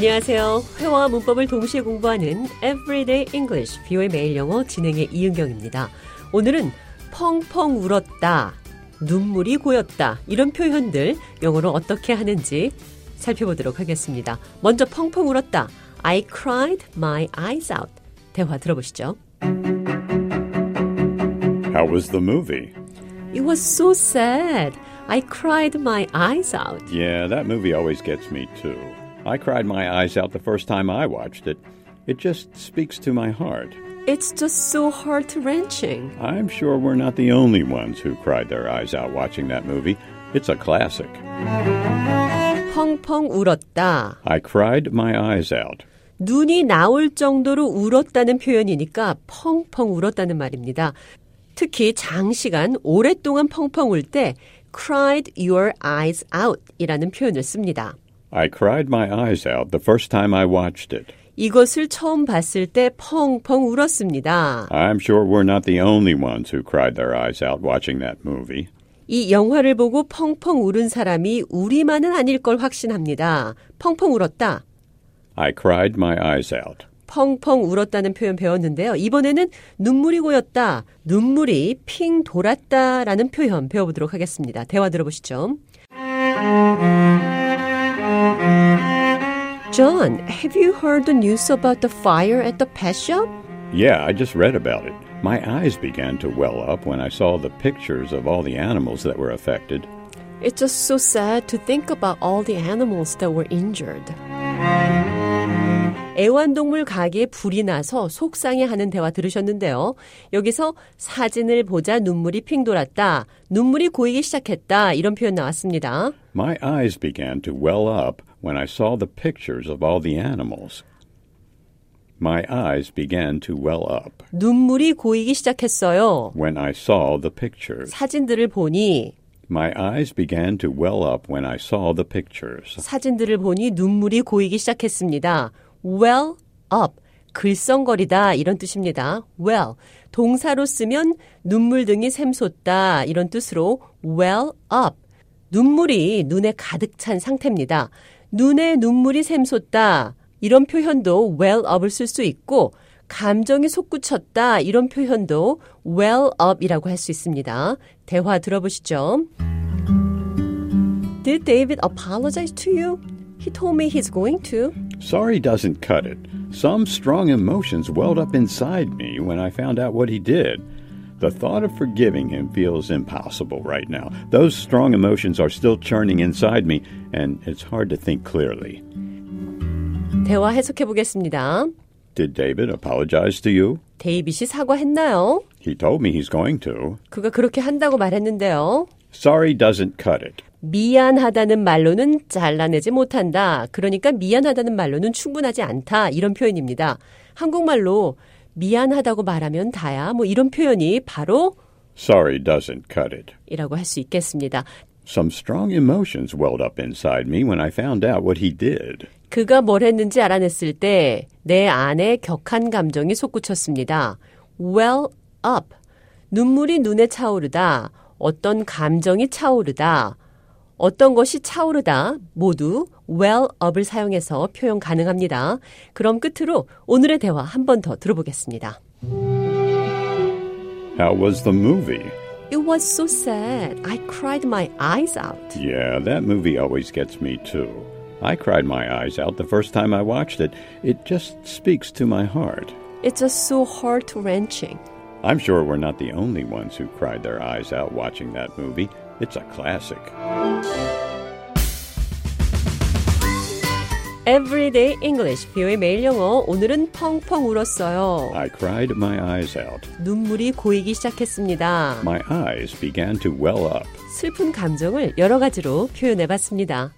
안녕하세요. 회화와 문법을 동시에 공부하는 Everyday English, 비오의 매일 영어 진행의 이은경입니다. 오늘은 펑펑 울었다, 눈물이 고였다, 이런 표현들 영어로 어떻게 하는지 살펴보도록 하겠습니다. 먼저 펑펑 울었다. I cried my eyes out. 대화 들어보시죠. How was the movie? It was so sad. I cried my eyes out. Yeah, that movie always gets me too. I cried my eyes out the first time I watched it. It just speaks to my heart. It's just so heart wrenching. I'm sure we're not the only ones who cried their eyes out watching that movie. It's a classic. 펑펑 울었다. I cried my eyes out. 눈이 나올 정도로 울었다는 표현이니까 펑펑 울었다는 말입니다. 특히 장시간 오랫동안 펑펑 울 때 cried your eyes out 이라는 표현을 씁니다. I cried my eyes out the first time I watched it. 이것을 처음 봤을 때 펑펑 울었습니다. I'm sure we're not the only ones who cried their eyes out watching that movie. 이 영화를 보고 펑펑 울은 사람이 우리만은 아닐 걸 확신합니다. 펑펑 울었다. I cried my eyes out. 펑펑 울었다는 표현 배웠는데요. 이번에는 눈물이 고였다, 눈물이 핑 돌았다라는 표현 배워보도록 하겠습니다. 대화 들어보시죠. John, have you heard the news about the fire at the pet shop? Yeah, I just read about it. My eyes began to well up when I saw the pictures of all the animals that were affected. It's just so sad to think about all the animals that were injured. 애완동물 가게에 불이 나서 속상해하는 대화 들으셨는데요. 여기서 사진을 보자 눈물이 핑 돌았다. 눈물이 고이기 시작했다. 이런 표현 나왔습니다. My eyes began to well up when I saw the pictures of all the animals. My eyes began to well up 눈물이 고이기 시작했어요. when I saw the pictures. 사진들을 보니 My eyes began to well up when I saw the pictures. 사진들을 보니 눈물이 고이기 시작했습니다. Well up 글썽거리다 이런 뜻입니다. well 동사로 쓰면 눈물 등이 샘솟다 이런 뜻으로 well up 눈물이 눈에 가득 찬 상태입니다. 눈에 눈물이 샘솟다 이런 표현도 well up을 쓸 수 있고 감정이 솟구쳤다 이런 표현도 well up이라고 할 수 있습니다. 대화 들어보시죠. Did David apologize to you? He told me he's going to. Sorry doesn't cut it. Some strong emotions welled up inside me when I found out what he did. The thought of forgiving him feels impossible right now. Those strong emotions are still churning inside me, and it's hard to think clearly. 대화 해석해 보겠습니다. Did David apologize to you? 데이빗이 사과했나요? He told me he's going to. 그가 그렇게 한다고 말했는데요. Sorry doesn't cut it. 미안하다는 말로는 잘라내지 못한다. 그러니까 미안하다는 말로는 충분하지 않다. 이런 표현입니다. 한국말로 미안하다고 말하면 다야. 뭐 이런 표현이 바로 Sorry doesn't cut it. 이라고 할 수 있겠습니다. Some strong emotions welled up inside me when I found out what he did. 그가 뭘 했는지 알아냈을 때 내 안에 격한 감정이 솟구쳤습니다. well up. 눈물이 눈에 차오르다. 어떤 감정이 차오르다. 어떤 것이 차오르다. 모두 well up을 사용해서 표현 가능합니다. 그럼 끝으로 오늘의 대화 한 번 더 들어보겠습니다. How was the movie? It was so sad. I cried my eyes out. Yeah, that movie always gets me too. I cried my eyes out the first time I watched it. It just speaks to my heart. It's just so heart wrenching. I'm sure we're not the only ones who cried their eyes out watching that movie. It's a classic. Everyday English, 비오의 매일 영어. 오늘은 펑펑 울었어요. I cried my eyes out. 눈물이 고이기 시작했습니다. My eyes began to well up. 슬픈 감정을 여러 가지로 표현해 봤습니다.